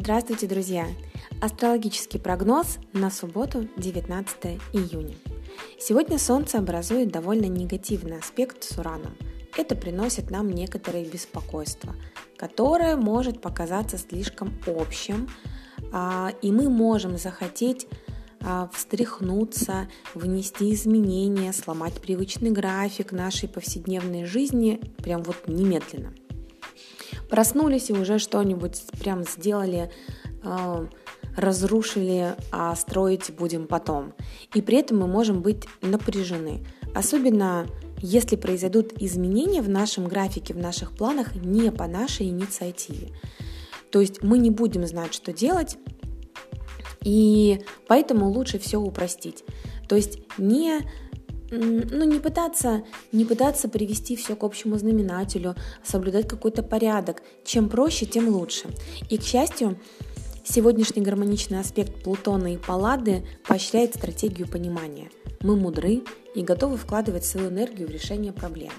Здравствуйте, друзья! Астрологический прогноз на субботу, 19 июня. Сегодня Солнце образует довольно негативный аспект с Ураном. Это приносит нам некоторое беспокойство, которое может показаться слишком общим, а, и мы можем захотеть а, встряхнуться, внести изменения, сломать привычный график нашей повседневной жизни прям вот немедленно – проснулись и уже что-нибудь прям сделали, э, разрушили, а строить будем потом. И при этом мы можем быть напряжены. Особенно если произойдут изменения в нашем графике, в наших планах не по нашей инициативе. То есть мы не будем знать, что делать, и поэтому лучше все упростить. То есть не ну, не пытаться, не пытаться привести все к общему знаменателю, соблюдать какой-то порядок. Чем проще, тем лучше. И, к счастью, сегодняшний гармоничный аспект Плутона и Паллады поощряет стратегию понимания. Мы мудры и готовы вкладывать свою энергию в решение проблем.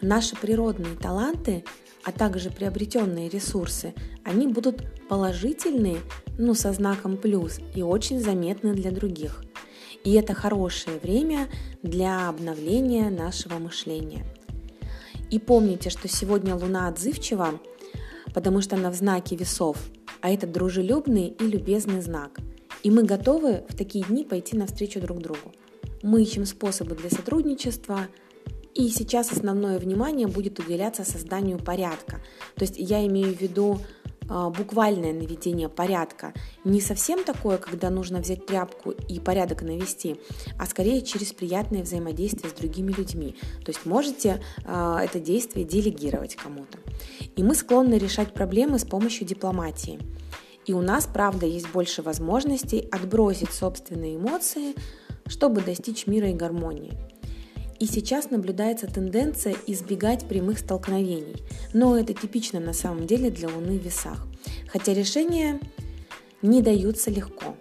Наши природные таланты, а также приобретенные ресурсы, они будут положительные, ну, со знаком плюс и очень заметны для других – и это хорошее время для обновления нашего мышления. И помните, что сегодня Луна отзывчива, потому что она в знаке весов, а это дружелюбный и любезный знак. И мы готовы в такие дни пойти навстречу друг другу. Мы ищем способы для сотрудничества, и сейчас основное внимание будет уделяться созданию порядка. То есть я имею в виду буквальное наведение порядка. Не совсем такое, когда нужно взять тряпку и порядок навести, а скорее через приятное взаимодействие с другими людьми. То есть можете э, это действие делегировать кому-то. И мы склонны решать проблемы с помощью дипломатии. И у нас, правда, есть больше возможностей отбросить собственные эмоции, чтобы достичь мира и гармонии. И сейчас наблюдается тенденция избегать прямых столкновений, но это типично на самом деле для Луны в весах, хотя решения не даются легко.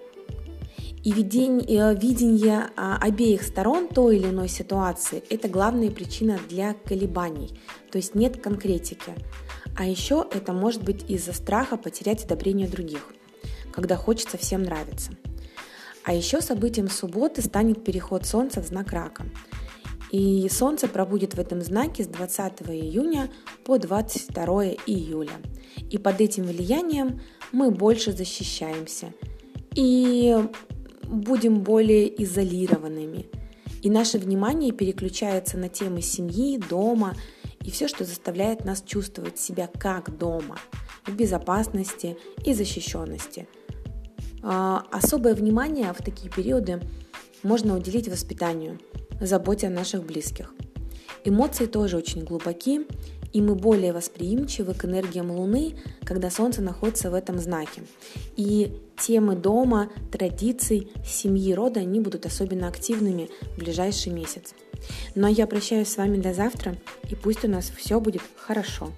И видение, видение а, обеих сторон той или иной ситуации – это главная причина для колебаний, то есть нет конкретики. А еще это может быть из-за страха потерять одобрение других, когда хочется всем нравиться. А еще событием субботы станет переход Солнца в знак Рака – и Солнце пробудет в этом знаке с 20 июня по 22 июля. И под этим влиянием мы больше защищаемся и будем более изолированными. И наше внимание переключается на темы семьи, дома и все, что заставляет нас чувствовать себя как дома, в безопасности и защищенности. А, особое внимание в такие периоды можно уделить воспитанию – заботе о наших близких. Эмоции тоже очень глубоки, и мы более восприимчивы к энергиям Луны, когда Солнце находится в этом знаке. И темы дома, традиций, семьи, рода, они будут особенно активными в ближайший месяц. А я прощаюсь с вами до завтра, и пусть у нас все будет хорошо.